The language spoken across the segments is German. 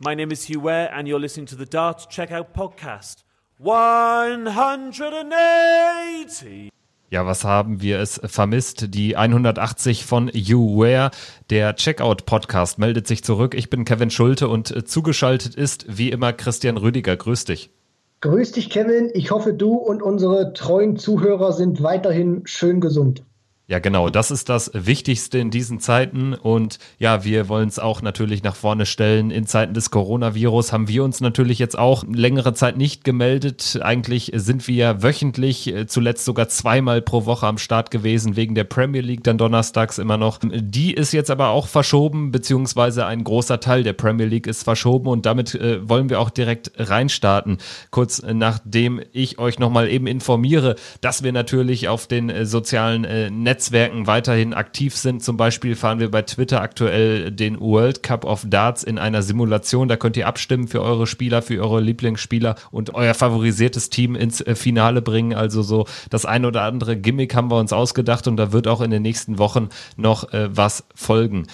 My name is Hugh Ware, and you're listening to the Darts Checkout Podcast. 180. Ja, was haben wir es vermisst? Die 180 von You Ware. Der Checkout Podcast meldet sich zurück. Ich bin Kevin Schulte und zugeschaltet ist wie immer Christian Rüdiger. Grüß dich. Grüß dich, Kevin. Ich hoffe, du und unsere treuen Zuhörer sind weiterhin schön gesund. Ja, genau. Das ist das Wichtigste in diesen Zeiten. Und ja, wir wollen es auch natürlich nach vorne stellen. In Zeiten des Coronavirus haben wir uns natürlich jetzt auch längere Zeit nicht gemeldet. Eigentlich sind wir ja wöchentlich, äh, zuletzt sogar zweimal pro Woche am Start gewesen, wegen der Premier League dann donnerstags immer noch. Die ist jetzt aber auch verschoben, beziehungsweise ein großer Teil der Premier League ist verschoben. Und damit äh, wollen wir auch direkt reinstarten. Kurz äh, nachdem ich euch nochmal eben informiere, dass wir natürlich auf den äh, sozialen äh, Netzwerken Netzwerken weiterhin aktiv sind. Zum Beispiel fahren wir bei Twitter aktuell den World Cup of Darts in einer Simulation. Da könnt ihr abstimmen für eure Spieler, für eure Lieblingsspieler und euer favorisiertes Team ins äh, Finale bringen. Also so das ein oder andere Gimmick haben wir uns ausgedacht und da wird auch in den nächsten Wochen noch äh, was folgen.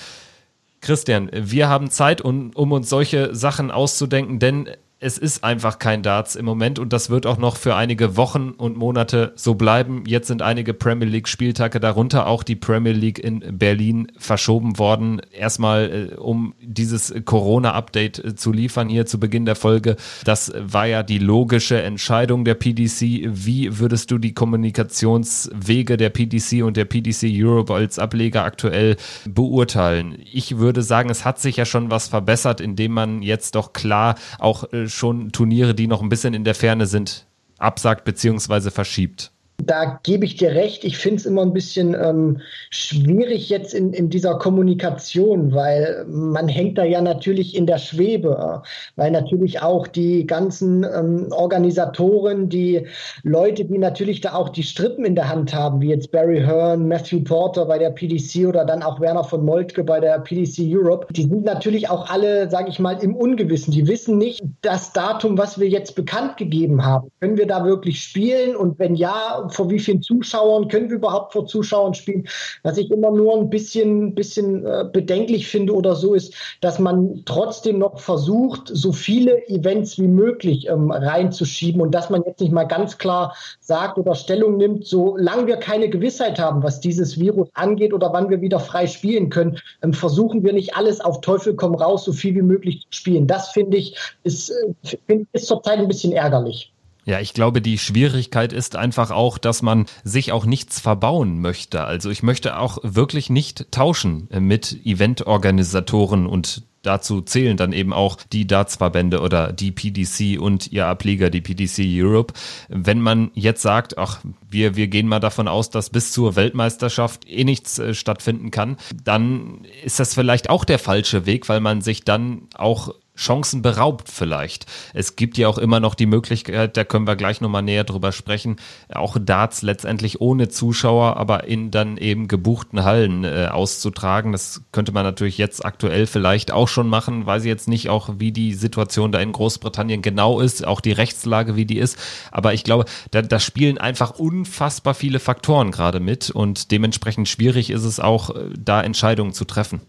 Christian, wir haben Zeit, um, um uns solche Sachen auszudenken, denn es ist einfach kein Darts im Moment und das wird auch noch für einige Wochen und Monate so bleiben. Jetzt sind einige Premier League Spieltage, darunter auch die Premier League in Berlin verschoben worden. Erstmal, äh, um dieses Corona-Update äh, zu liefern hier zu Beginn der Folge. Das war ja die logische Entscheidung der PDC. Wie würdest du die Kommunikationswege der PDC und der PDC Europe als Ableger aktuell beurteilen? Ich würde sagen, es hat sich ja schon was verbessert, indem man jetzt doch klar auch äh, schon Turniere, die noch ein bisschen in der Ferne sind, absagt bzw. verschiebt. Da gebe ich dir recht. Ich finde es immer ein bisschen ähm, schwierig jetzt in, in dieser Kommunikation, weil man hängt da ja natürlich in der Schwebe, weil natürlich auch die ganzen ähm, Organisatoren, die Leute, die natürlich da auch die Strippen in der Hand haben, wie jetzt Barry Hearn, Matthew Porter bei der PDC oder dann auch Werner von Moltke bei der PDC Europe, die sind natürlich auch alle, sage ich mal, im Ungewissen. Die wissen nicht das Datum, was wir jetzt bekannt gegeben haben. Können wir da wirklich spielen? Und wenn ja, vor wie vielen Zuschauern können wir überhaupt vor Zuschauern spielen. Was ich immer nur ein bisschen, bisschen äh, bedenklich finde oder so ist, dass man trotzdem noch versucht, so viele Events wie möglich ähm, reinzuschieben und dass man jetzt nicht mal ganz klar sagt oder Stellung nimmt, solange wir keine Gewissheit haben, was dieses Virus angeht oder wann wir wieder frei spielen können, ähm, versuchen wir nicht alles auf Teufel komm raus, so viel wie möglich zu spielen. Das finde ich ist, äh, find, ist zurzeit ein bisschen ärgerlich. Ja, ich glaube, die Schwierigkeit ist einfach auch, dass man sich auch nichts verbauen möchte. Also ich möchte auch wirklich nicht tauschen mit Eventorganisatoren und dazu zählen dann eben auch die Dartsverbände oder die PDC und ihr Ableger, die PDC Europe. Wenn man jetzt sagt, ach, wir, wir gehen mal davon aus, dass bis zur Weltmeisterschaft eh nichts äh, stattfinden kann, dann ist das vielleicht auch der falsche Weg, weil man sich dann auch Chancen beraubt vielleicht. Es gibt ja auch immer noch die Möglichkeit, da können wir gleich nochmal näher drüber sprechen, auch Darts letztendlich ohne Zuschauer, aber in dann eben gebuchten Hallen äh, auszutragen. Das könnte man natürlich jetzt aktuell vielleicht auch schon machen. Weiß ich jetzt nicht auch, wie die Situation da in Großbritannien genau ist, auch die Rechtslage, wie die ist. Aber ich glaube, da, da spielen einfach unfassbar viele Faktoren gerade mit und dementsprechend schwierig ist es auch, äh, da Entscheidungen zu treffen.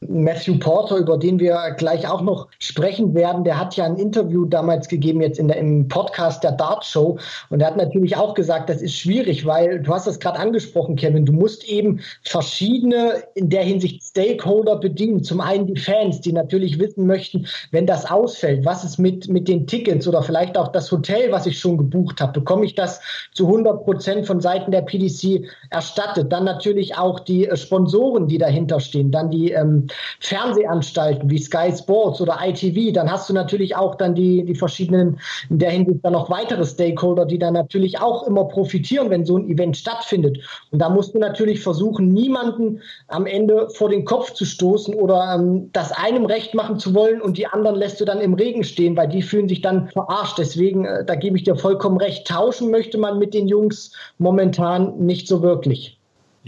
Matthew Porter, über den wir gleich auch noch sprechen werden, der hat ja ein Interview damals gegeben, jetzt in der, im Podcast der Dart Show. Und er hat natürlich auch gesagt, das ist schwierig, weil du hast das gerade angesprochen, Kevin, du musst eben verschiedene in der Hinsicht Stakeholder bedienen. Zum einen die Fans, die natürlich wissen möchten, wenn das ausfällt, was ist mit, mit den Tickets oder vielleicht auch das Hotel, was ich schon gebucht habe, bekomme ich das zu 100 Prozent von Seiten der PDC erstattet. Dann natürlich auch die Sponsoren, die dahinter stehen, dann die ähm, Fernsehanstalten wie Sky Sports oder ITV, dann hast du natürlich auch dann die, die verschiedenen, in der Hinsicht dann noch weitere Stakeholder, die dann natürlich auch immer profitieren, wenn so ein Event stattfindet. Und da musst du natürlich versuchen, niemanden am Ende vor den Kopf zu stoßen oder ähm, das einem recht machen zu wollen und die anderen lässt du dann im Regen stehen, weil die fühlen sich dann verarscht. Deswegen, äh, da gebe ich dir vollkommen recht, tauschen möchte man mit den Jungs momentan nicht so wirklich.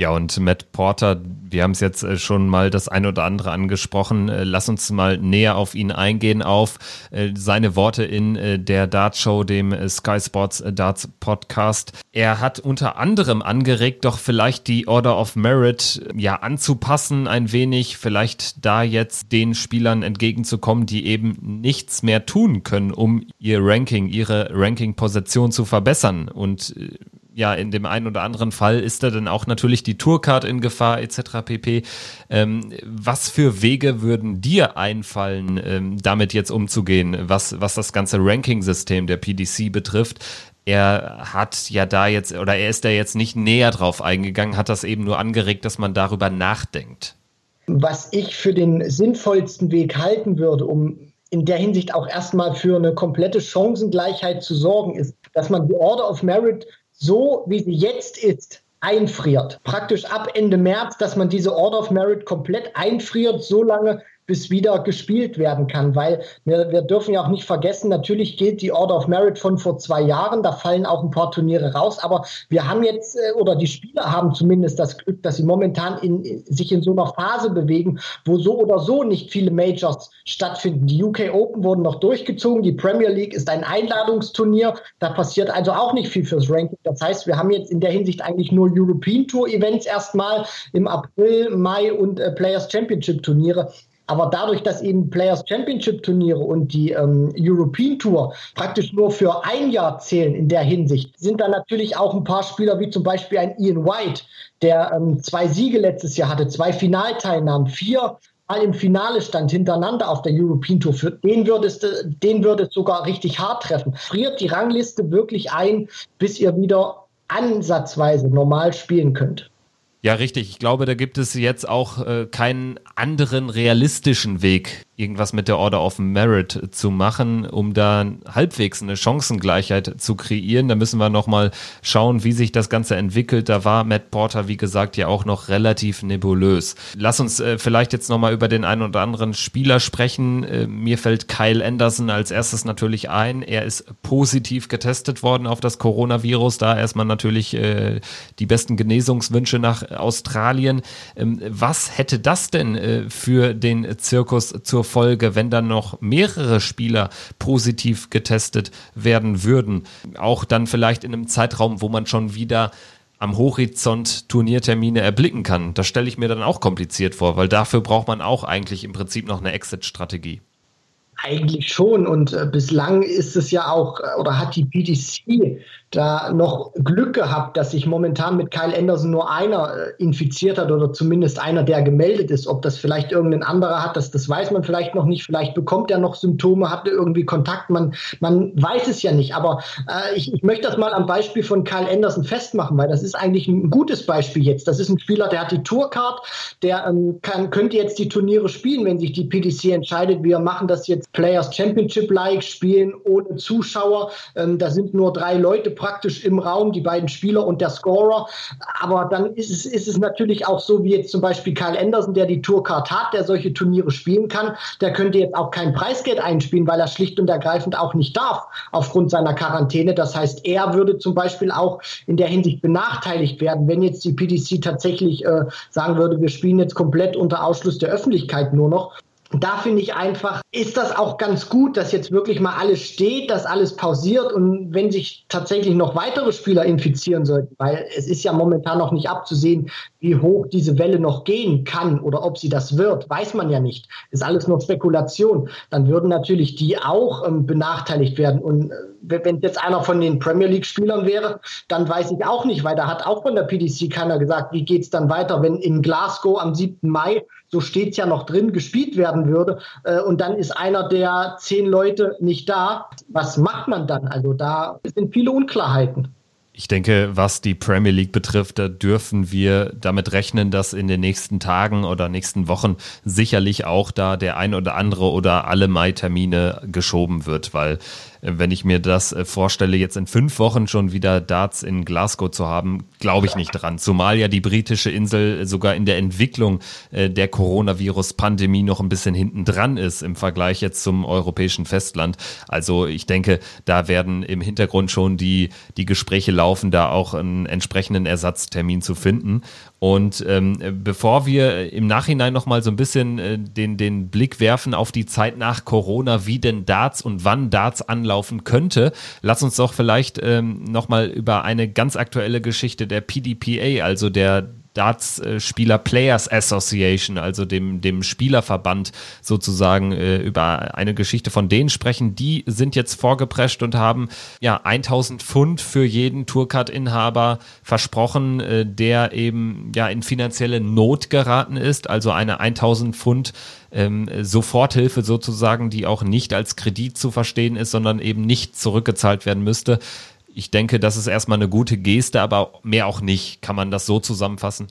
Ja, und Matt Porter, wir haben es jetzt äh, schon mal das ein oder andere angesprochen. Äh, lass uns mal näher auf ihn eingehen, auf äh, seine Worte in der Darts Show, dem Sky Sports Darts Podcast. Er hat unter anderem angeregt, doch vielleicht die Order of Merit ja anzupassen ein wenig, vielleicht da jetzt den Spielern entgegenzukommen, die eben nichts mehr tun können, um ihr Ranking, ihre Ranking-Position zu verbessern. Und ja, in dem einen oder anderen Fall ist da dann auch natürlich die Tourcard in Gefahr etc. pp. Ähm, was für Wege würden dir einfallen, ähm, damit jetzt umzugehen, was, was das ganze Ranking-System der PDC betrifft? Er hat ja da jetzt, oder er ist da jetzt nicht näher drauf eingegangen, hat das eben nur angeregt, dass man darüber nachdenkt. Was ich für den sinnvollsten Weg halten würde, um in der Hinsicht auch erstmal für eine komplette Chancengleichheit zu sorgen, ist, dass man die Order of Merit so wie sie jetzt ist, einfriert. Praktisch ab Ende März, dass man diese Order of Merit komplett einfriert, so lange, bis wieder gespielt werden kann. Weil wir, wir dürfen ja auch nicht vergessen, natürlich gilt die Order of Merit von vor zwei Jahren, da fallen auch ein paar Turniere raus, aber wir haben jetzt, äh, oder die Spieler haben zumindest das Glück, dass sie momentan in, sich in so einer Phase bewegen, wo so oder so nicht viele Majors stattfinden. Die UK Open wurden noch durchgezogen, die Premier League ist ein Einladungsturnier, da passiert also auch nicht viel fürs Ranking. Das heißt, wir haben jetzt in der Hinsicht eigentlich nur European Tour Events erstmal im April, Mai und äh, Players Championship Turniere. Aber dadurch, dass eben Players Championship Turniere und die ähm, European Tour praktisch nur für ein Jahr zählen in der Hinsicht, sind da natürlich auch ein paar Spieler wie zum Beispiel ein Ian White, der ähm, zwei Siege letztes Jahr hatte, zwei Finalteilnahmen, vier Mal im Finale stand hintereinander auf der European Tour. Für den würde es, den würde es sogar richtig hart treffen. Friert die Rangliste wirklich ein, bis ihr wieder ansatzweise normal spielen könnt. Ja, richtig. Ich glaube, da gibt es jetzt auch äh, keinen anderen realistischen Weg, irgendwas mit der Order of Merit zu machen, um da halbwegs eine Chancengleichheit zu kreieren. Da müssen wir nochmal schauen, wie sich das Ganze entwickelt. Da war Matt Porter, wie gesagt, ja auch noch relativ nebulös. Lass uns äh, vielleicht jetzt nochmal über den einen oder anderen Spieler sprechen. Äh, mir fällt Kyle Anderson als erstes natürlich ein. Er ist positiv getestet worden auf das Coronavirus. Da erstmal natürlich äh, die besten Genesungswünsche nach Australien. Ähm, was hätte das denn äh, für den Zirkus zur Folge, wenn dann noch mehrere Spieler positiv getestet werden würden. Auch dann vielleicht in einem Zeitraum, wo man schon wieder am Horizont Turniertermine erblicken kann. Das stelle ich mir dann auch kompliziert vor, weil dafür braucht man auch eigentlich im Prinzip noch eine Exit-Strategie. Eigentlich schon und äh, bislang ist es ja auch äh, oder hat die PDC da noch Glück gehabt, dass sich momentan mit Kyle Anderson nur einer äh, infiziert hat oder zumindest einer, der gemeldet ist. Ob das vielleicht irgendein anderer hat, das, das weiß man vielleicht noch nicht. Vielleicht bekommt er noch Symptome, hat irgendwie Kontakt. Man, man weiß es ja nicht. Aber äh, ich, ich möchte das mal am Beispiel von Kyle Anderson festmachen, weil das ist eigentlich ein gutes Beispiel jetzt. Das ist ein Spieler, der hat die Tourcard, der ähm, kann, könnte jetzt die Turniere spielen, wenn sich die PDC entscheidet, wir machen das jetzt Players Championship-like, spielen ohne Zuschauer. Ähm, da sind nur drei Leute praktisch im Raum, die beiden Spieler und der Scorer. Aber dann ist es, ist es natürlich auch so, wie jetzt zum Beispiel Kyle Anderson, der die Tourcard hat, der solche Turniere spielen kann. Der könnte jetzt auch kein Preisgeld einspielen, weil er schlicht und ergreifend auch nicht darf aufgrund seiner Quarantäne. Das heißt, er würde zum Beispiel auch in der Hinsicht benachteiligt werden, wenn jetzt die PDC tatsächlich äh, sagen würde, wir spielen jetzt komplett unter Ausschluss der Öffentlichkeit nur noch da finde ich einfach, ist das auch ganz gut, dass jetzt wirklich mal alles steht, dass alles pausiert und wenn sich tatsächlich noch weitere Spieler infizieren sollten, weil es ist ja momentan noch nicht abzusehen, wie hoch diese Welle noch gehen kann oder ob sie das wird, weiß man ja nicht. Ist alles nur Spekulation. Dann würden natürlich die auch ähm, benachteiligt werden. Und wenn jetzt einer von den Premier League-Spielern wäre, dann weiß ich auch nicht, weil da hat auch von der PDC keiner gesagt, wie geht's dann weiter, wenn in Glasgow am 7. Mai so steht's ja noch drin, gespielt werden würde. Äh, und dann ist einer der zehn Leute nicht da. Was macht man dann? Also da sind viele Unklarheiten. Ich denke, was die Premier League betrifft, da dürfen wir damit rechnen, dass in den nächsten Tagen oder nächsten Wochen sicherlich auch da der ein oder andere oder alle Mai-Termine geschoben wird, weil wenn ich mir das äh, vorstelle, jetzt in fünf Wochen schon wieder Darts in Glasgow zu haben, glaube ich nicht dran. Zumal ja die britische Insel sogar in der Entwicklung äh, der Coronavirus-Pandemie noch ein bisschen hinten dran ist im Vergleich jetzt zum europäischen Festland. Also ich denke, da werden im Hintergrund schon die, die Gespräche laufen, da auch einen entsprechenden Ersatztermin zu finden. Und ähm, bevor wir im Nachhinein nochmal so ein bisschen äh, den, den Blick werfen auf die Zeit nach Corona, wie denn Darts und wann Darts anlaufen könnte, lass uns doch vielleicht ähm, nochmal über eine ganz aktuelle Geschichte der PDPA, also der Darts-Spieler Players Association, also dem, dem Spielerverband sozusagen, äh, über eine Geschichte von denen sprechen. Die sind jetzt vorgeprescht und haben ja 1000 Pfund für jeden Tourcard-Inhaber versprochen, äh, der eben ja in finanzielle Not geraten ist, also eine 1000 Pfund ähm, Soforthilfe sozusagen, die auch nicht als Kredit zu verstehen ist, sondern eben nicht zurückgezahlt werden müsste ich denke, das ist erstmal eine gute Geste, aber mehr auch nicht. Kann man das so zusammenfassen?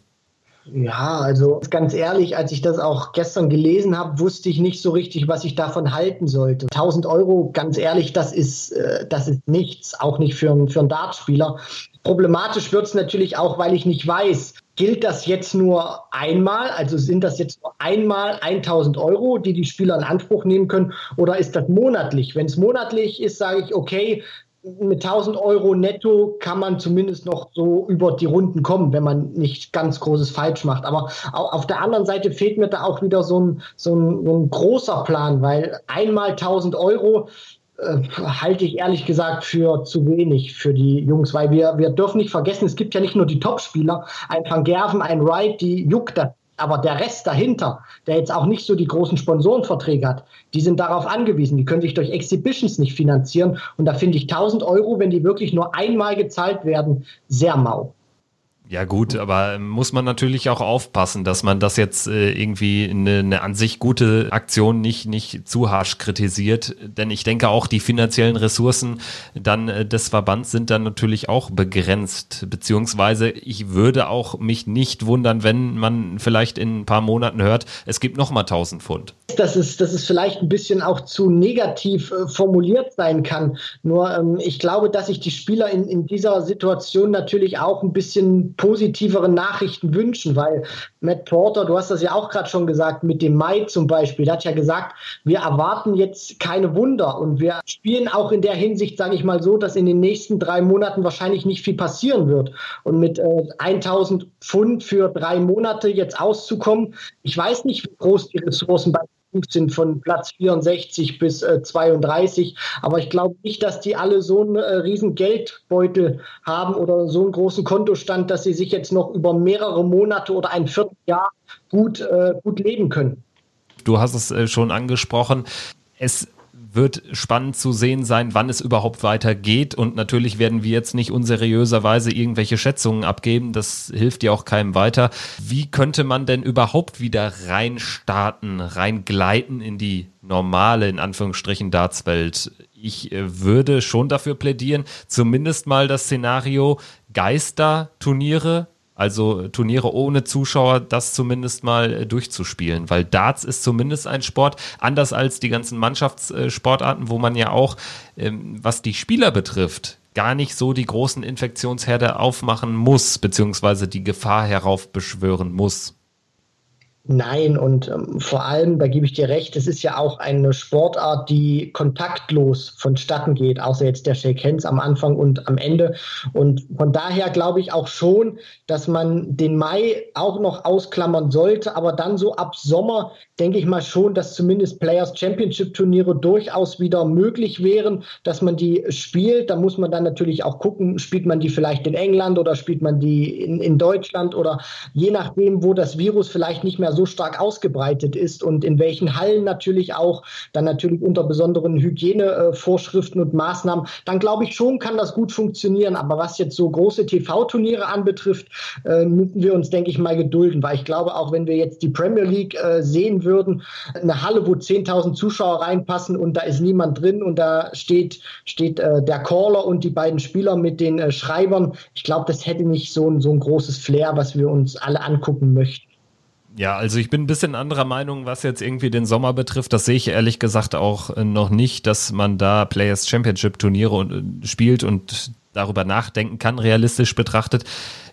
Ja, also ganz ehrlich, als ich das auch gestern gelesen habe, wusste ich nicht so richtig, was ich davon halten sollte. 1000 Euro, ganz ehrlich, das ist, äh, das ist nichts, auch nicht für, für einen Dartspieler. Problematisch wird es natürlich auch, weil ich nicht weiß, gilt das jetzt nur einmal, also sind das jetzt nur einmal 1000 Euro, die die Spieler in Anspruch nehmen können, oder ist das monatlich? Wenn es monatlich ist, sage ich, okay, mit 1000 Euro netto kann man zumindest noch so über die Runden kommen, wenn man nicht ganz Großes falsch macht. Aber auf der anderen Seite fehlt mir da auch wieder so ein, so ein, so ein großer Plan, weil einmal 1000 Euro äh, halte ich ehrlich gesagt für zu wenig für die Jungs, weil wir, wir dürfen nicht vergessen, es gibt ja nicht nur die Top-Spieler, ein Van Gerven, ein Wright, die juckt das aber der Rest dahinter, der jetzt auch nicht so die großen Sponsorenverträge hat, die sind darauf angewiesen. Die können sich durch Exhibitions nicht finanzieren. Und da finde ich 1000 Euro, wenn die wirklich nur einmal gezahlt werden, sehr mau. Ja gut, aber muss man natürlich auch aufpassen, dass man das jetzt äh, irgendwie eine, eine an sich gute Aktion nicht nicht zu harsch kritisiert, denn ich denke auch die finanziellen Ressourcen dann äh, des Verbands sind dann natürlich auch begrenzt, beziehungsweise ich würde auch mich nicht wundern, wenn man vielleicht in ein paar Monaten hört, es gibt noch mal 1000 Pfund. Dass es, dass es vielleicht ein bisschen auch zu negativ äh, formuliert sein kann. Nur ähm, ich glaube, dass sich die Spieler in, in dieser Situation natürlich auch ein bisschen positiveren Nachrichten wünschen, weil Matt Porter, du hast das ja auch gerade schon gesagt, mit dem Mai zum Beispiel, der hat ja gesagt, wir erwarten jetzt keine Wunder und wir spielen auch in der Hinsicht, sage ich mal so, dass in den nächsten drei Monaten wahrscheinlich nicht viel passieren wird. Und mit äh, 1000 Pfund für drei Monate jetzt auszukommen, ich weiß nicht, wie groß die Ressourcen bei sind von Platz 64 bis äh, 32. Aber ich glaube nicht, dass die alle so einen äh, riesen Geldbeutel haben oder so einen großen Kontostand, dass sie sich jetzt noch über mehrere Monate oder ein Vierteljahr gut, äh, gut leben können. Du hast es äh, schon angesprochen. Es wird spannend zu sehen sein, wann es überhaupt weitergeht. Und natürlich werden wir jetzt nicht unseriöserweise irgendwelche Schätzungen abgeben. Das hilft ja auch keinem weiter. Wie könnte man denn überhaupt wieder reinstarten, reingleiten in die normale, in Anführungsstrichen, Dartswelt? Ich äh, würde schon dafür plädieren, zumindest mal das Szenario Geisterturniere also Turniere ohne Zuschauer, das zumindest mal äh, durchzuspielen, weil Darts ist zumindest ein Sport, anders als die ganzen Mannschaftssportarten, wo man ja auch, ähm, was die Spieler betrifft, gar nicht so die großen Infektionsherde aufmachen muss, beziehungsweise die Gefahr heraufbeschwören muss. Nein, und ähm, vor allem, da gebe ich dir recht, es ist ja auch eine Sportart, die kontaktlos vonstatten geht, außer jetzt der Shake Hands am Anfang und am Ende. Und von daher glaube ich auch schon, dass man den Mai auch noch ausklammern sollte, aber dann so ab Sommer denke ich mal schon, dass zumindest Players Championship Turniere durchaus wieder möglich wären, dass man die spielt. Da muss man dann natürlich auch gucken, spielt man die vielleicht in England oder spielt man die in, in Deutschland oder je nachdem, wo das Virus vielleicht nicht mehr so so stark ausgebreitet ist und in welchen Hallen natürlich auch, dann natürlich unter besonderen Hygienevorschriften und Maßnahmen, dann glaube ich schon, kann das gut funktionieren. Aber was jetzt so große TV-Turniere anbetrifft, äh, müssen wir uns, denke ich mal, gedulden, weil ich glaube, auch wenn wir jetzt die Premier League äh, sehen würden, eine Halle, wo 10.000 Zuschauer reinpassen und da ist niemand drin und da steht, steht äh, der Caller und die beiden Spieler mit den Schreibern, ich glaube, das hätte nicht so ein, so ein großes Flair, was wir uns alle angucken möchten. Ja, also ich bin ein bisschen anderer Meinung, was jetzt irgendwie den Sommer betrifft. Das sehe ich ehrlich gesagt auch äh, noch nicht, dass man da Players Championship Turniere äh, spielt und darüber nachdenken kann, realistisch betrachtet.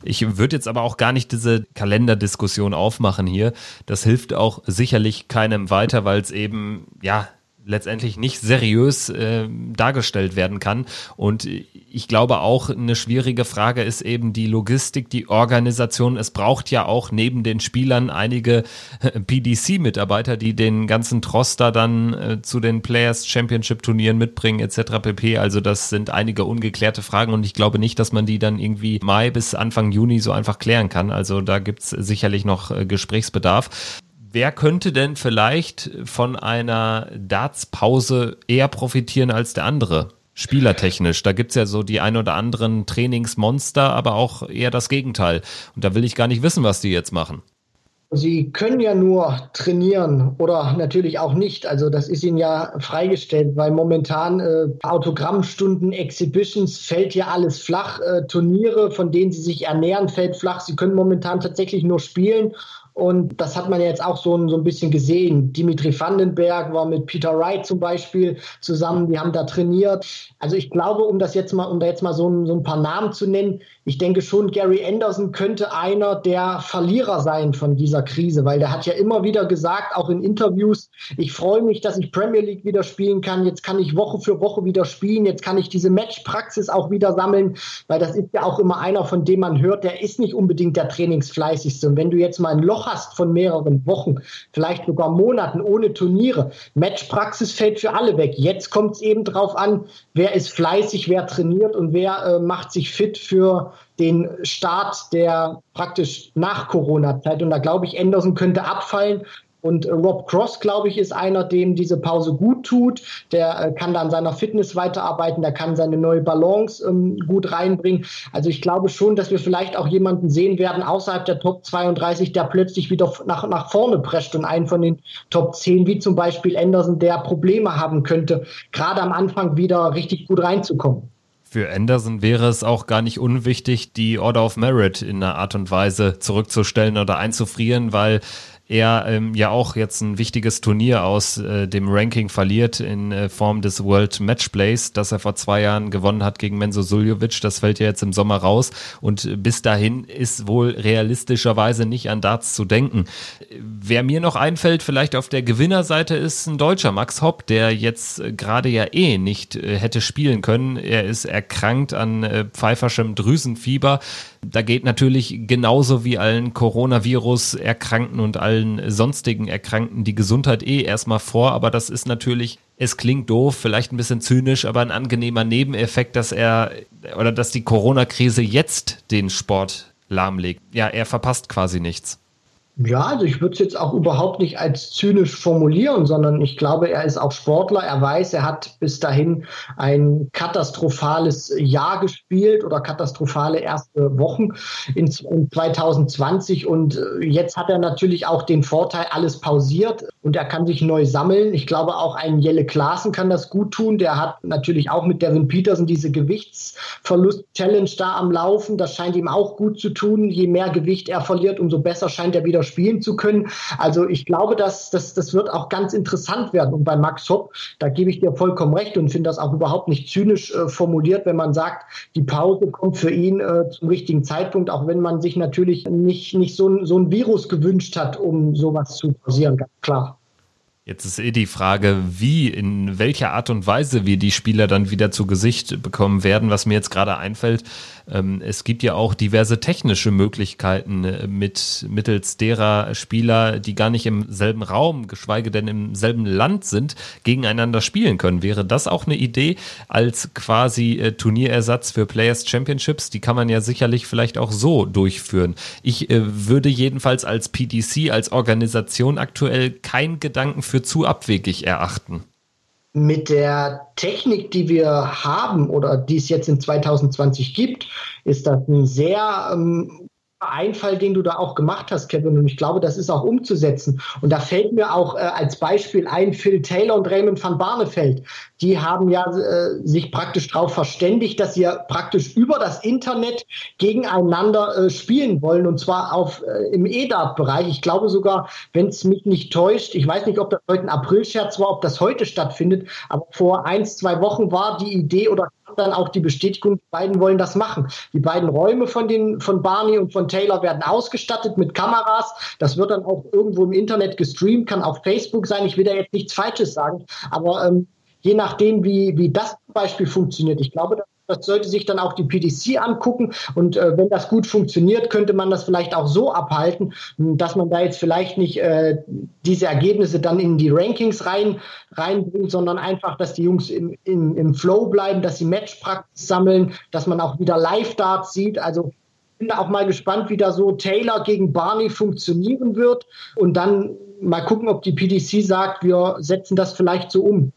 Ich würde jetzt aber auch gar nicht diese Kalenderdiskussion aufmachen hier. Das hilft auch sicherlich keinem weiter, weil es eben, ja, letztendlich nicht seriös äh, dargestellt werden kann. Und ich glaube auch, eine schwierige Frage ist eben die Logistik, die Organisation. Es braucht ja auch neben den Spielern einige äh, PDC-Mitarbeiter, die den ganzen Troster dann äh, zu den Players Championship Turnieren mitbringen etc. pp. Also das sind einige ungeklärte Fragen und ich glaube nicht, dass man die dann irgendwie Mai bis Anfang Juni so einfach klären kann. Also da gibt's sicherlich noch äh, Gesprächsbedarf. Wer könnte denn vielleicht von einer Darts-Pause eher profitieren als der andere? Spielertechnisch. Da gibt's ja so die ein oder anderen Trainingsmonster, aber auch eher das Gegenteil. Und da will ich gar nicht wissen, was die jetzt machen. Sie können ja nur trainieren oder natürlich auch nicht. Also das ist Ihnen ja freigestellt, weil momentan äh, Autogrammstunden, Exhibitions fällt ja alles flach. Äh, Turniere, von denen Sie sich ernähren, fällt flach. Sie können momentan tatsächlich nur spielen und das hat man jetzt auch so, so ein bisschen gesehen. Dimitri Vandenberg war mit Peter Wright zum Beispiel zusammen, die haben da trainiert. Also ich glaube, um das jetzt mal, um da jetzt mal so ein, so ein paar Namen zu nennen, ich denke schon, Gary Anderson könnte einer der Verlierer sein von dieser Krise, weil der hat ja immer wieder gesagt, auch in Interviews, ich freue mich, dass ich Premier League wieder spielen kann. Jetzt kann ich Woche für Woche wieder spielen. Jetzt kann ich diese Matchpraxis auch wieder sammeln, weil das ist ja auch immer einer, von dem man hört, der ist nicht unbedingt der Trainingsfleißigste. Und wenn du jetzt mal ein Loch hast von mehreren Wochen, vielleicht sogar Monaten ohne Turniere. Matchpraxis fällt für alle weg. Jetzt kommt es eben darauf an, wer ist fleißig, wer trainiert und wer äh, macht sich fit für den Start der praktisch nach Corona-Zeit. Und da glaube ich, Anderson könnte abfallen. Und äh, Rob Cross, glaube ich, ist einer, dem diese Pause gut tut. Der äh, kann dann seiner Fitness weiterarbeiten, der kann seine neue Balance ähm, gut reinbringen. Also ich glaube schon, dass wir vielleicht auch jemanden sehen werden außerhalb der Top 32, der plötzlich wieder nach, nach vorne prescht und einen von den Top 10, wie zum Beispiel Anderson, der Probleme haben könnte, gerade am Anfang wieder richtig gut reinzukommen. Für Anderson wäre es auch gar nicht unwichtig, die Order of Merit in einer Art und Weise zurückzustellen oder einzufrieren, weil er ähm, ja auch jetzt ein wichtiges Turnier aus äh, dem Ranking verliert in äh, Form des World Matchplays, das er vor zwei Jahren gewonnen hat gegen Menzo Suljovic. Das fällt ja jetzt im Sommer raus und bis dahin ist wohl realistischerweise nicht an Darts zu denken. Wer mir noch einfällt, vielleicht auf der Gewinnerseite ist ein Deutscher, Max Hopp, der jetzt äh, gerade ja eh nicht äh, hätte spielen können. Er ist erkrankt an äh, pfeiferschem Drüsenfieber. Da geht natürlich genauso wie allen Coronavirus-Erkrankten und allen sonstigen Erkrankten die Gesundheit eh erstmal vor, aber das ist natürlich, es klingt doof, vielleicht ein bisschen zynisch, aber ein angenehmer Nebeneffekt, dass er oder dass die Corona-Krise jetzt den Sport lahmlegt. Ja, er verpasst quasi nichts. Ja, also ich würde es jetzt auch überhaupt nicht als zynisch formulieren, sondern ich glaube, er ist auch Sportler. Er weiß, er hat bis dahin ein katastrophales Jahr gespielt oder katastrophale erste Wochen in, in 2020. Und äh, jetzt hat er natürlich auch den Vorteil, alles pausiert und er kann sich neu sammeln. Ich glaube, auch ein Jelle Klaassen kann das gut tun. Der hat natürlich auch mit Devin Peterson diese Gewichtsverlust-Challenge da am Laufen. Das scheint ihm auch gut zu tun. Je mehr Gewicht er verliert, umso besser scheint er wieder spielen zu können. Also ich glaube, dass, dass das wird auch ganz interessant werden. Und bei Max Hopp, da gebe ich dir vollkommen recht und finde das auch überhaupt nicht zynisch äh, formuliert, wenn man sagt, die Pause kommt für ihn äh, zum richtigen Zeitpunkt, auch wenn man sich natürlich nicht, nicht so, so ein Virus gewünscht hat, um sowas zu pausieren, ganz klar. Jetzt ist eh die Frage, wie, in welcher Art und Weise wir die Spieler dann wieder zu Gesicht bekommen werden. Was mir jetzt gerade einfällt, ähm, es gibt ja auch diverse technische Möglichkeiten äh, mit mittels derer Spieler, die gar nicht im selben Raum, geschweige denn im selben Land sind, gegeneinander spielen können. Wäre das auch eine Idee als quasi äh, Turnierersatz für Players Championships? Die kann man ja sicherlich vielleicht auch so durchführen. Ich äh, würde jedenfalls als PDC, als Organisation aktuell kein Gedanken für zu abwegig erachten? Mit der Technik, die wir haben oder die es jetzt in 2020 gibt, ist das ein sehr ähm, Einfall, den du da auch gemacht hast, Kevin. Und ich glaube, das ist auch umzusetzen. Und da fällt mir auch äh, als Beispiel ein Phil Taylor und Raymond van Barneveld. Die haben ja äh, sich praktisch darauf verständigt, dass sie praktisch über das Internet gegeneinander äh, spielen wollen. Und zwar auf, äh, im EDAP-Bereich. Ich glaube sogar, wenn es mich nicht täuscht, ich weiß nicht, ob das heute ein Aprilscherz war, ob das heute stattfindet, aber vor eins, zwei Wochen war die Idee oder dann auch die Bestätigung, die beiden wollen das machen. Die beiden Räume von, den, von Barney und von Taylor werden ausgestattet mit Kameras. Das wird dann auch irgendwo im Internet gestreamt, kann auf Facebook sein. Ich will da jetzt nichts Falsches sagen, aber ähm, je nachdem, wie, wie das Beispiel funktioniert, ich glaube, das das sollte sich dann auch die PDC angucken. Und äh, wenn das gut funktioniert, könnte man das vielleicht auch so abhalten, dass man da jetzt vielleicht nicht äh, diese Ergebnisse dann in die Rankings rein, reinbringt, sondern einfach, dass die Jungs im, im, im Flow bleiben, dass sie Matchpraxis sammeln, dass man auch wieder Live-Darts sieht. Also bin auch mal gespannt, wie da so Taylor gegen Barney funktionieren wird. Und dann mal gucken, ob die PDC sagt, wir setzen das vielleicht so um.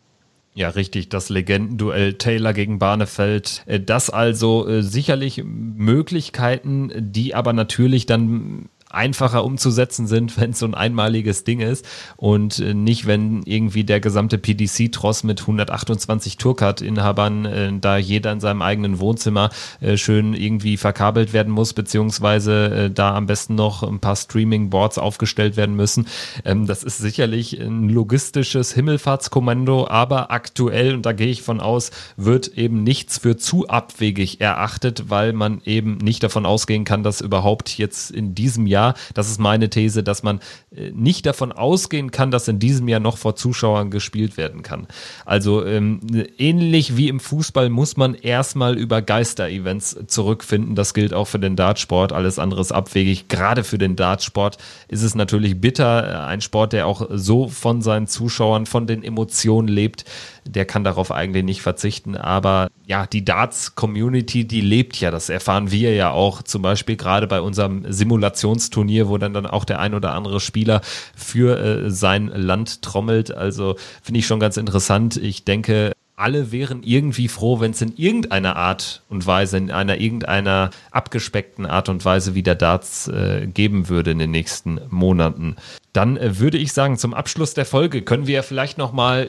Ja, richtig, das Legendenduell Taylor gegen Barnefeld. Äh, das also äh, sicherlich Möglichkeiten, die aber natürlich dann einfacher umzusetzen sind, wenn es so ein einmaliges Ding ist und äh, nicht, wenn irgendwie der gesamte PDC-Tross mit 128 Tourcard-Inhabern äh, da jeder in seinem eigenen Wohnzimmer äh, schön irgendwie verkabelt werden muss, beziehungsweise äh, da am besten noch ein paar Streaming-Boards aufgestellt werden müssen. Ähm, das ist sicherlich ein logistisches Himmelfahrtskommando, aber aktuell, und da gehe ich von aus, wird eben nichts für zu abwegig erachtet, weil man eben nicht davon ausgehen kann, dass überhaupt jetzt in diesem Jahr Jahr. Das ist meine These, dass man äh, nicht davon ausgehen kann, dass in diesem Jahr noch vor Zuschauern gespielt werden kann. Also ähm, ähnlich wie im Fußball muss man erstmal über Geister-Events zurückfinden. Das gilt auch für den Dartsport. Alles andere ist abwegig. Gerade für den Dartsport ist es natürlich bitter. Ein Sport, der auch so von seinen Zuschauern, von den Emotionen lebt, der kann darauf eigentlich nicht verzichten. Aber ja, die Darts-Community, die lebt ja. Das erfahren wir ja auch zum Beispiel gerade bei unserem Simulationsturnier, wo dann, dann auch der ein oder andere Spieler für äh, sein Land trommelt. Also finde ich schon ganz interessant. Ich denke, alle wären irgendwie froh, wenn es in irgendeiner Art und Weise, in einer irgendeiner abgespeckten Art und Weise wieder Darts äh, geben würde in den nächsten Monaten. Dann äh, würde ich sagen, zum Abschluss der Folge können wir ja vielleicht noch mal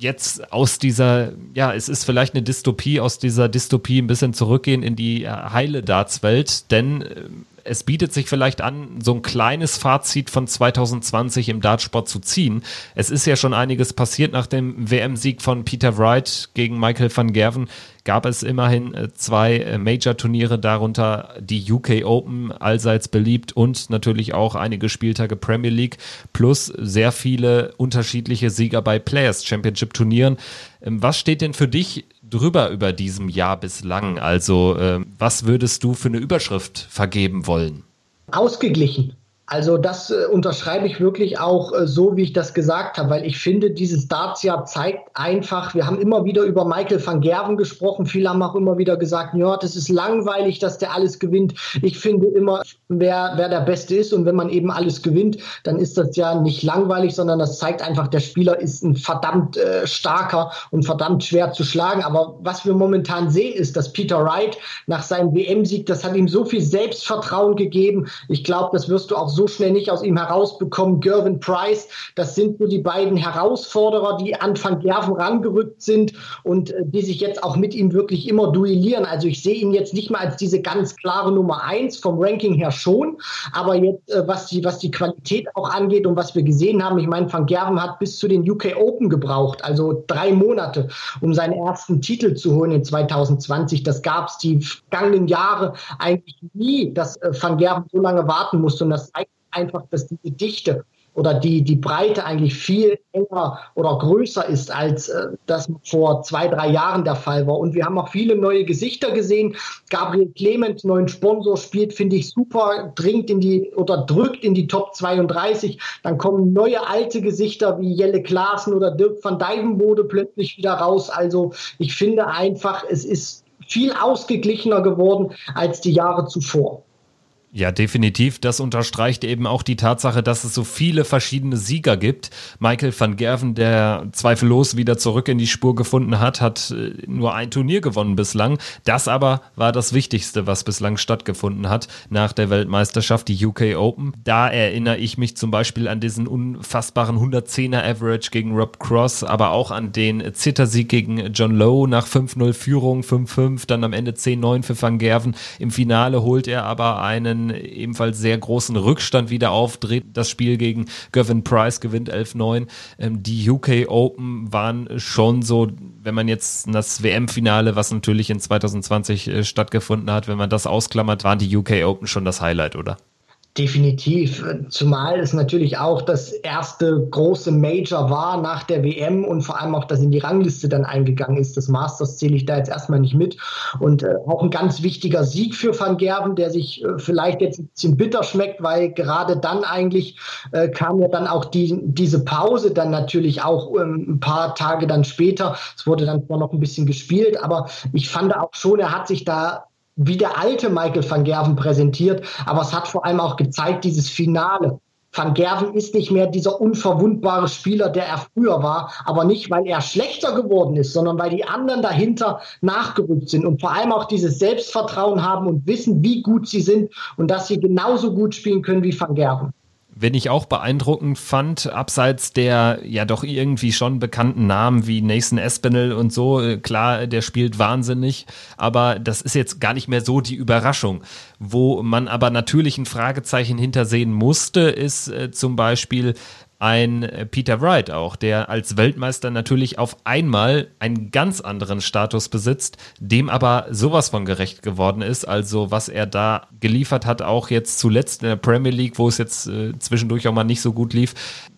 jetzt aus dieser, ja, es ist vielleicht eine Dystopie, aus dieser Dystopie ein bisschen zurückgehen in die äh, heile Dartswelt, denn äh, es bietet sich vielleicht an, so ein kleines Fazit von 2020 im Dartsport zu ziehen. Es ist ja schon einiges passiert nach dem WM-Sieg von Peter Wright gegen Michael van Gerven gab es immerhin äh, zwei äh, Major-Turniere, darunter die UK Open, allseits beliebt und natürlich auch einige Spieltage Premier League, plus sehr viele unterschiedliche Sieger bei Players Championship Turnieren. Ähm, was steht denn für dich drüber über diesem Jahr bislang? Also, ähm, was würdest du für eine Überschrift vergeben wollen? Ausgeglichen. Also das äh, unterschreibe ich wirklich auch äh, so, wie ich das gesagt habe, weil ich finde, dieses Dartsjahr zeigt einfach, wir haben immer wieder über Michael van Gerven gesprochen, viele haben auch immer wieder gesagt, ja, das ist langweilig, dass der alles gewinnt. Ich finde immer, wer, wer der Beste ist und wenn man eben alles gewinnt, dann ist das ja nicht langweilig, sondern das zeigt einfach, der Spieler ist ein verdammt äh, starker und verdammt schwer zu schlagen. Aber was wir momentan sehen, ist, dass Peter Wright nach seinem WM-Sieg, das hat ihm so viel Selbstvertrauen gegeben. Ich glaube, das wirst du auch so so schnell nicht aus ihm herausbekommen. Gervin Price, das sind so die beiden Herausforderer, die an Van Gerven rangerückt sind und äh, die sich jetzt auch mit ihm wirklich immer duellieren. Also ich sehe ihn jetzt nicht mal als diese ganz klare Nummer eins vom Ranking her schon, aber jetzt, äh, was, die, was die Qualität auch angeht und was wir gesehen haben, ich meine, Van Gerven hat bis zu den UK Open gebraucht, also drei Monate, um seinen ersten Titel zu holen in 2020. Das gab es die vergangenen Jahre eigentlich nie, dass äh, Van Gerven so lange warten musste und das zeigt einfach, dass die Dichte oder die, die Breite eigentlich viel enger oder größer ist, als äh, das vor zwei, drei Jahren der Fall war. Und wir haben auch viele neue Gesichter gesehen. Gabriel Clement, neuen Sponsor, spielt, finde ich, super, dringt in die oder drückt in die Top 32. Dann kommen neue alte Gesichter wie Jelle Klaassen oder Dirk van Dijvenbode plötzlich wieder raus. Also ich finde einfach, es ist viel ausgeglichener geworden als die Jahre zuvor. Ja, definitiv. Das unterstreicht eben auch die Tatsache, dass es so viele verschiedene Sieger gibt. Michael van Gerven, der zweifellos wieder zurück in die Spur gefunden hat, hat äh, nur ein Turnier gewonnen bislang. Das aber war das Wichtigste, was bislang stattgefunden hat nach der Weltmeisterschaft, die UK Open. Da erinnere ich mich zum Beispiel an diesen unfassbaren 110er Average gegen Rob Cross, aber auch an den Zittersieg gegen John Lowe nach 5-0 Führung, 5-5, dann am Ende 10-9 für van Gerven. Im Finale holt er aber einen einen ebenfalls sehr großen Rückstand wieder aufdreht. Das Spiel gegen Gavin Price gewinnt 11-9. Ähm, die UK Open waren schon so wenn man jetzt das WM-Finale, was natürlich in 2020 äh, stattgefunden hat, wenn man das ausklammert, waren die UK Open schon das Highlight, oder? Definitiv. Zumal es natürlich auch das erste große Major war nach der WM und vor allem auch, dass in die Rangliste dann eingegangen ist. Das Masters zähle ich da jetzt erstmal nicht mit. Und äh, auch ein ganz wichtiger Sieg für Van Gerven, der sich äh, vielleicht jetzt ein bisschen bitter schmeckt, weil gerade dann eigentlich äh, kam ja dann auch die, diese Pause dann natürlich auch ähm, ein paar Tage dann später. Es wurde dann zwar noch ein bisschen gespielt, aber ich fand auch schon, er hat sich da wie der alte Michael van Gerven präsentiert, aber es hat vor allem auch gezeigt, dieses Finale. Van Gerven ist nicht mehr dieser unverwundbare Spieler, der er früher war, aber nicht, weil er schlechter geworden ist, sondern weil die anderen dahinter nachgerückt sind und vor allem auch dieses Selbstvertrauen haben und wissen, wie gut sie sind und dass sie genauso gut spielen können wie Van Gerven. Wenn ich auch beeindruckend fand, abseits der ja doch irgendwie schon bekannten Namen wie Nathan Espinel und so, äh, klar, der spielt wahnsinnig, aber das ist jetzt gar nicht mehr so die Überraschung. Wo man aber natürlich ein Fragezeichen hintersehen musste, ist äh, zum Beispiel ein äh, Peter Wright auch, der als Weltmeister natürlich auf einmal einen ganz anderen Status besitzt, dem aber sowas von gerecht geworden ist. Also was er da geliefert hat, auch jetzt zuletzt in der Premier League, wo es jetzt äh, zwischendurch auch mal nicht so gut lief,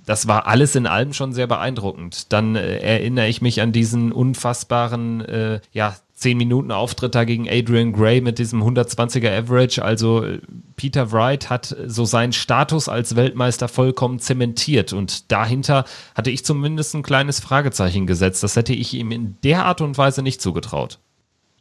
das war alles in allem schon sehr beeindruckend. Dann äh, erinnere ich mich an diesen unfassbaren, äh, ja, 10 Minuten Auftritt da gegen Adrian Gray mit diesem 120er Average. Also äh, Peter Wright hat so seinen Status als Weltmeister vollkommen zementiert und dahinter hatte ich zumindest ein kleines Fragezeichen gesetzt. Das hätte ich ihm in der Art und Weise nicht zugetraut.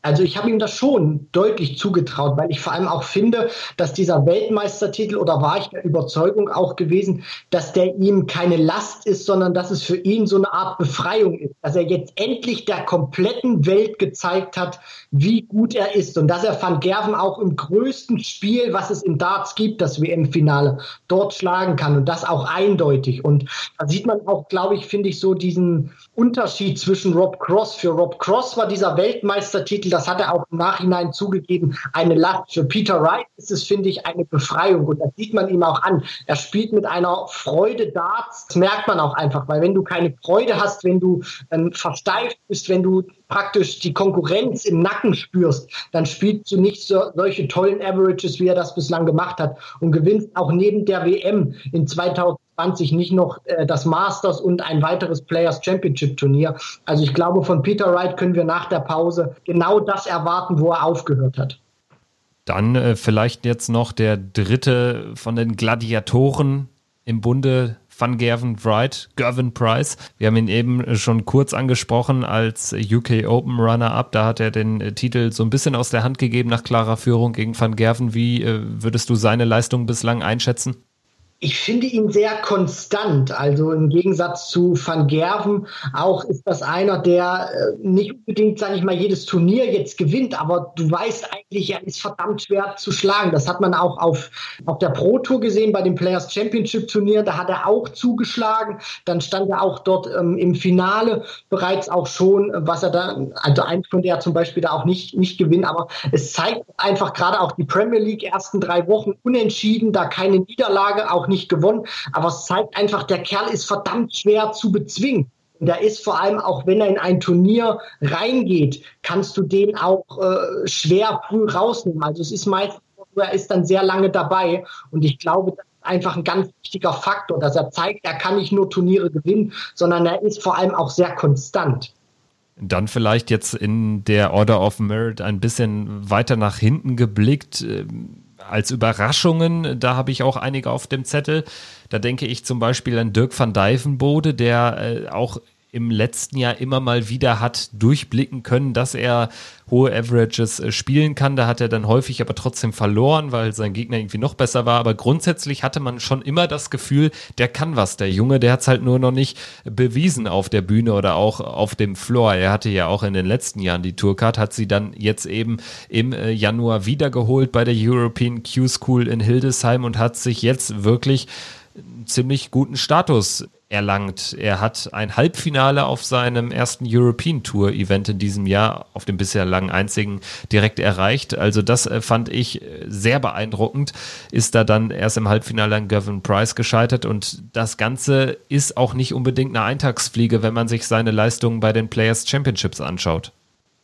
Also ich habe ihm das schon deutlich zugetraut, weil ich vor allem auch finde, dass dieser Weltmeistertitel oder war ich der Überzeugung auch gewesen, dass der ihm keine Last ist, sondern dass es für ihn so eine Art Befreiung ist, dass er jetzt endlich der kompletten Welt gezeigt hat, wie gut er ist und dass er Van Gerven auch im größten Spiel, was es im Darts gibt, das WM-Finale, dort schlagen kann und das auch eindeutig. Und da sieht man auch, glaube ich, finde ich so diesen Unterschied zwischen Rob Cross. Für Rob Cross war dieser Weltmeistertitel das hat er auch im Nachhinein zugegeben, eine Last. Für Peter Wright ist es, finde ich, eine Befreiung. Und das sieht man ihm auch an. Er spielt mit einer Freude Darts. Das merkt man auch einfach, weil wenn du keine Freude hast, wenn du ähm, versteift bist, wenn du praktisch die Konkurrenz im Nacken spürst, dann spielst du nicht so, solche tollen Averages, wie er das bislang gemacht hat und gewinnst auch neben der WM in 2020 nicht noch äh, das Masters und ein weiteres Players Championship Turnier. Also ich glaube, von Peter Wright können wir nach der Pause genau das erwarten, wo er aufgehört hat. Dann äh, vielleicht jetzt noch der dritte von den Gladiatoren im Bunde Van Gerven Wright, Gervin Price. Wir haben ihn eben schon kurz angesprochen als UK Open Runner-Up. Da hat er den äh, Titel so ein bisschen aus der Hand gegeben nach klarer Führung gegen Van Gerven. Wie äh, würdest du seine Leistung bislang einschätzen? Ich finde ihn sehr konstant. Also im Gegensatz zu Van Gerven auch ist das einer, der äh, nicht unbedingt, sage ich mal, jedes Turnier jetzt gewinnt, aber du weißt eigentlich, er ist verdammt schwer zu schlagen. Das hat man auch auf, auf der Pro Tour gesehen bei dem Players Championship Turnier. Da hat er auch zugeschlagen. Dann stand er auch dort ähm, im Finale bereits auch schon, was er da, also eins konnte er zum Beispiel da auch nicht, nicht gewinnen. Aber es zeigt einfach gerade auch die Premier League ersten drei Wochen unentschieden, da keine Niederlage, auch nicht gewonnen, aber es zeigt einfach, der Kerl ist verdammt schwer zu bezwingen. Und da ist vor allem auch, wenn er in ein Turnier reingeht, kannst du den auch äh, schwer früh rausnehmen. Also es ist meistens, er ist dann sehr lange dabei. Und ich glaube, das ist einfach ein ganz wichtiger Faktor, dass er zeigt, er kann nicht nur Turniere gewinnen, sondern er ist vor allem auch sehr konstant. Dann vielleicht jetzt in der Order of Merit ein bisschen weiter nach hinten geblickt. Als Überraschungen, da habe ich auch einige auf dem Zettel. Da denke ich zum Beispiel an Dirk van Dijvenbode, der äh, auch im letzten Jahr immer mal wieder hat durchblicken können, dass er hohe Averages äh, spielen kann. Da hat er dann häufig aber trotzdem verloren, weil sein Gegner irgendwie noch besser war. Aber grundsätzlich hatte man schon immer das Gefühl, der kann was, der Junge, der hat es halt nur noch nicht bewiesen auf der Bühne oder auch auf dem Floor. Er hatte ja auch in den letzten Jahren die Tourcard, hat sie dann jetzt eben im äh, Januar wiedergeholt bei der European Q School in Hildesheim und hat sich jetzt wirklich ziemlich guten Status erlangt. Er hat ein Halbfinale auf seinem ersten European Tour Event in diesem Jahr, auf dem bisher lang einzigen, direkt erreicht. Also das äh, fand ich äh, sehr beeindruckend. Ist da dann erst im Halbfinale an Gavin Price gescheitert und das Ganze ist auch nicht unbedingt eine Eintagsfliege, wenn man sich seine Leistungen bei den Players Championships anschaut.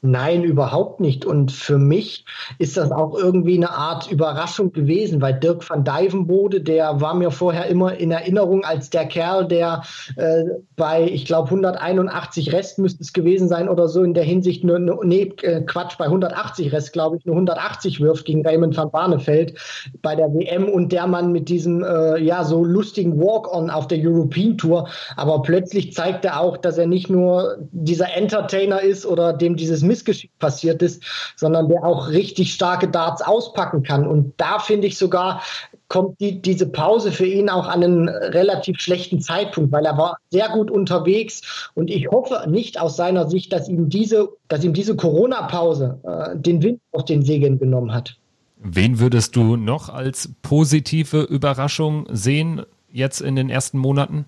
Nein, überhaupt nicht. Und für mich ist das auch irgendwie eine Art Überraschung gewesen, weil Dirk van Dijvenbode, der war mir vorher immer in Erinnerung als der Kerl, der äh, bei, ich glaube, 181 Rest müsste es gewesen sein oder so in der Hinsicht, nur, nur, nee, äh, Quatsch, bei 180 Rest, glaube ich, nur 180 wirft gegen Raymond van Barneveld bei der WM und der Mann mit diesem, äh, ja, so lustigen Walk-on auf der European Tour. Aber plötzlich zeigt er auch, dass er nicht nur dieser Entertainer ist oder dem dieses Missgeschick passiert ist, sondern der auch richtig starke Darts auspacken kann. Und da finde ich sogar, kommt die, diese Pause für ihn auch an einen relativ schlechten Zeitpunkt, weil er war sehr gut unterwegs und ich hoffe nicht aus seiner Sicht, dass ihm diese, dass ihm diese Corona-Pause äh, den Wind aus den Segeln genommen hat. Wen würdest du noch als positive Überraschung sehen jetzt in den ersten Monaten?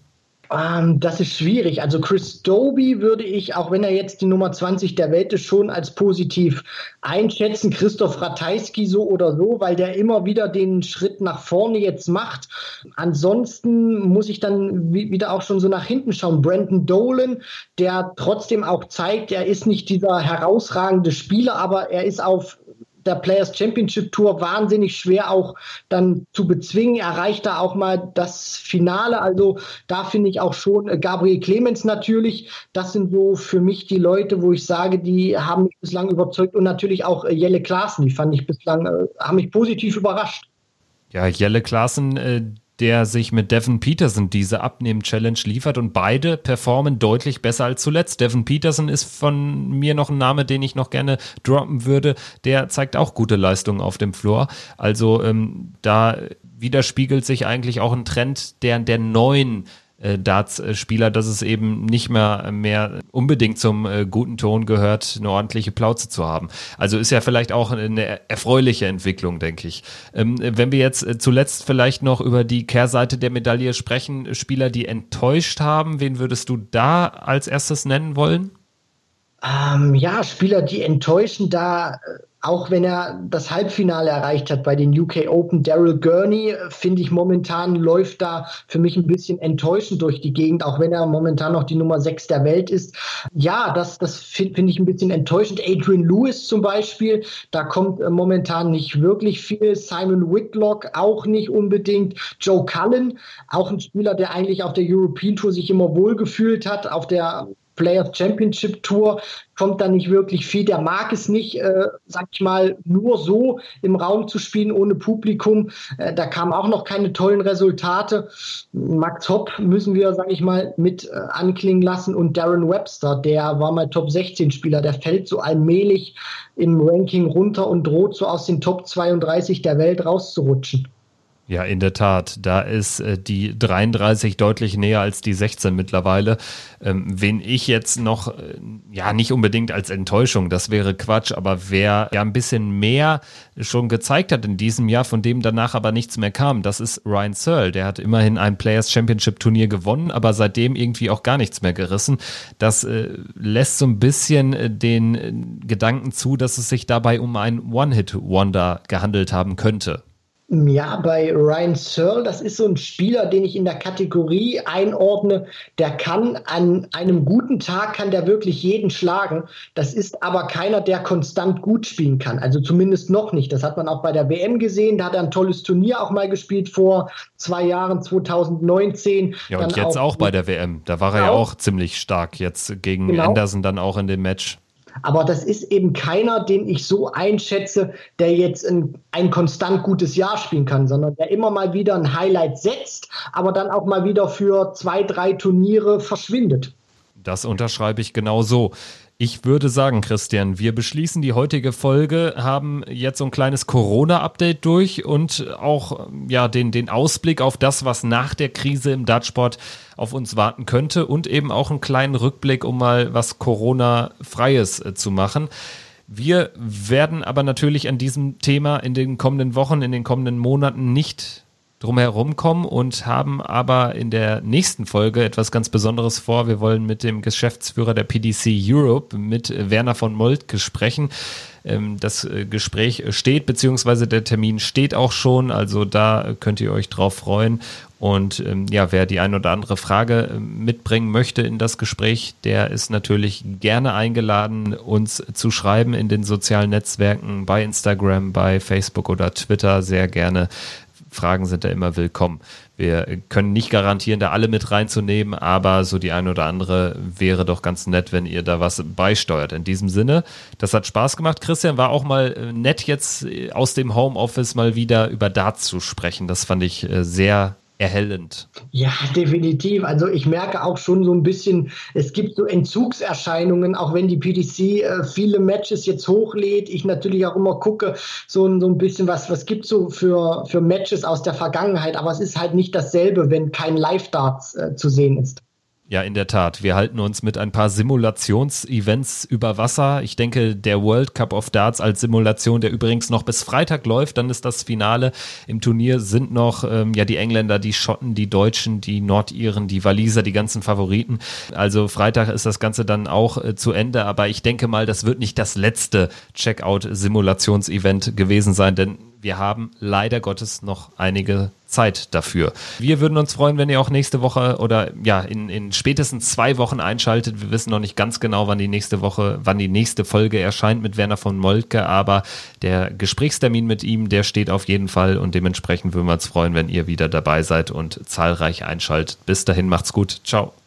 Ähm, das ist schwierig. Also Chris Doby würde ich, auch wenn er jetzt die Nummer 20 der Welt ist, schon als positiv einschätzen. Christoph Ratajski so oder so, weil der immer wieder den Schritt nach vorne jetzt macht. Ansonsten muss ich dann wieder auch schon so nach hinten schauen. Brandon Dolan, der trotzdem auch zeigt, er ist nicht dieser herausragende Spieler, aber er ist auf der Players Championship Tour wahnsinnig schwer auch dann zu bezwingen. Erreicht da auch mal das Finale. Also da finde ich auch schon äh, Gabriel Clemens natürlich. Das sind so für mich die Leute, wo ich sage, die haben mich bislang überzeugt und natürlich auch äh, Jelle Klaassen. Die fand ich bislang, äh, haben mich positiv überrascht. Ja, Jelle Klaassen, der sich mit Devin Peterson diese Abnehmen-Challenge liefert und beide performen deutlich besser als zuletzt. Devin Peterson ist von mir noch ein Name, den ich noch gerne droppen würde. Der zeigt auch gute Leistungen auf dem Floor. Also ähm, da widerspiegelt sich eigentlich auch ein Trend der, der neuen Darts-Spieler, dass es eben nicht mehr mehr unbedingt zum äh, guten Ton gehört, eine ordentliche Plauze zu haben. Also ist ja vielleicht auch eine erfreuliche Entwicklung, denke ich. Ähm, wenn wir jetzt äh, zuletzt vielleicht noch über die Kehrseite der Medaille sprechen, Spieler, die enttäuscht haben, wen würdest du da als erstes nennen wollen? Ähm, ja, Spieler, die enttäuschen, da äh, auch wenn er das Halbfinale erreicht hat bei den UK Open, Daryl Gurney, finde ich momentan läuft da für mich ein bisschen enttäuschend durch die Gegend, auch wenn er momentan noch die Nummer 6 der Welt ist. Ja, das, das finde find ich ein bisschen enttäuschend. Adrian Lewis zum Beispiel, da kommt äh, momentan nicht wirklich viel. Simon Whitlock auch nicht unbedingt. Joe Cullen, auch ein Spieler, der eigentlich auf der European Tour sich immer wohlgefühlt hat, auf der Players Championship Tour kommt da nicht wirklich viel. Der mag es nicht, äh, sag ich mal, nur so im Raum zu spielen ohne Publikum. Äh, da kamen auch noch keine tollen Resultate. Max Hopp müssen wir, sag ich mal, mit äh, anklingen lassen und Darren Webster, der war mal Top 16 Spieler, der fällt so allmählich im Ranking runter und droht so aus den Top 32 der Welt rauszurutschen. Ja, in der Tat. Da ist äh, die 33 deutlich näher als die 16 mittlerweile. Ähm, wen ich jetzt noch, äh, ja, nicht unbedingt als Enttäuschung, das wäre Quatsch, aber wer ja ein bisschen mehr schon gezeigt hat in diesem Jahr, von dem danach aber nichts mehr kam, das ist Ryan Searle. Der hat immerhin ein Players Championship Turnier gewonnen, aber seitdem irgendwie auch gar nichts mehr gerissen. Das äh, lässt so ein bisschen äh, den äh, Gedanken zu, dass es sich dabei um ein One-Hit-Wonder gehandelt haben könnte. Ja, bei Ryan Searle, das ist so ein Spieler, den ich in der Kategorie einordne, der kann an einem guten Tag kann der wirklich jeden schlagen. Das ist aber keiner, der konstant gut spielen kann. Also zumindest noch nicht. Das hat man auch bei der WM gesehen. Da hat er ein tolles Turnier auch mal gespielt vor zwei Jahren, 2019. Ja, und jetzt auch, auch bei der WM. Da war er ja auch ziemlich stark jetzt gegen genau. Anderson dann auch in dem Match. Aber das ist eben keiner, den ich so einschätze, der jetzt ein, ein konstant gutes Jahr spielen kann, sondern der immer mal wieder ein Highlight setzt, aber dann auch mal wieder für zwei, drei Turniere verschwindet. Das unterschreibe ich genau so. Ich würde sagen, Christian, wir beschließen die heutige Folge, haben jetzt so ein kleines Corona-Update durch und auch ja den, den Ausblick auf das, was nach der Krise im Dartsport auf uns warten könnte und eben auch einen kleinen Rückblick, um mal was Corona-Freies äh, zu machen. Wir werden aber natürlich an diesem Thema in den kommenden Wochen, in den kommenden Monaten nicht drumherum kommen und haben aber in der nächsten Folge etwas ganz Besonderes vor. Wir wollen mit dem Geschäftsführer der PDC Europe, mit Werner von Moltke sprechen. Ähm, das äh, Gespräch steht, beziehungsweise der Termin steht auch schon, also da könnt ihr euch drauf freuen. Und ähm, ja, wer die ein oder andere Frage äh, mitbringen möchte in das Gespräch, der ist natürlich gerne eingeladen, uns zu schreiben in den sozialen Netzwerken, bei Instagram, bei Facebook oder Twitter, sehr gerne. Fragen sind da immer willkommen. Wir können nicht garantieren, da alle mit reinzunehmen, aber so die eine oder andere wäre doch ganz nett, wenn ihr da was beisteuert. In diesem Sinne, das hat Spaß gemacht. Christian war auch mal äh, nett jetzt äh, aus dem Homeoffice mal wieder über Darts zu sprechen. Das fand ich äh, sehr erhellend. Ja, definitiv. Also ich merke auch schon so ein bisschen, es gibt so Entzugserscheinungen, auch wenn die PDC äh, viele Matches jetzt hochlädt. Ich natürlich auch immer gucke, so, so ein bisschen, was, was gibt so für, für Matches aus der Vergangenheit. Aber es ist halt nicht dasselbe, wenn kein Live-Darts äh, zu sehen ist. Ja, in der Tat. Wir halten uns mit ein paar Simulationsevents über Wasser. Ich denke, der World Cup of Darts als Simulation, der übrigens noch bis Freitag läuft, dann ist das Finale. Im Turnier sind noch ähm, ja die Engländer, die Schotten, die Deutschen, die Nordiren, die Waliser, die ganzen Favoriten. Also Freitag ist das Ganze dann auch äh, zu Ende. Aber ich denke mal, das wird nicht das letzte Checkout-Simulationsevent gewesen sein, denn wir haben leider Gottes noch einige Zeit dafür. Wir würden uns freuen, wenn ihr auch nächste Woche oder ja, in, in spätestens zwei Wochen einschaltet. Wir wissen noch nicht ganz genau, wann die nächste Woche, wann die nächste Folge erscheint mit Werner von Moltke, aber der Gesprächstermin mit ihm, der steht auf jeden Fall und dementsprechend würden wir uns freuen, wenn ihr wieder dabei seid und zahlreich einschaltet. Bis dahin macht's gut. Ciao.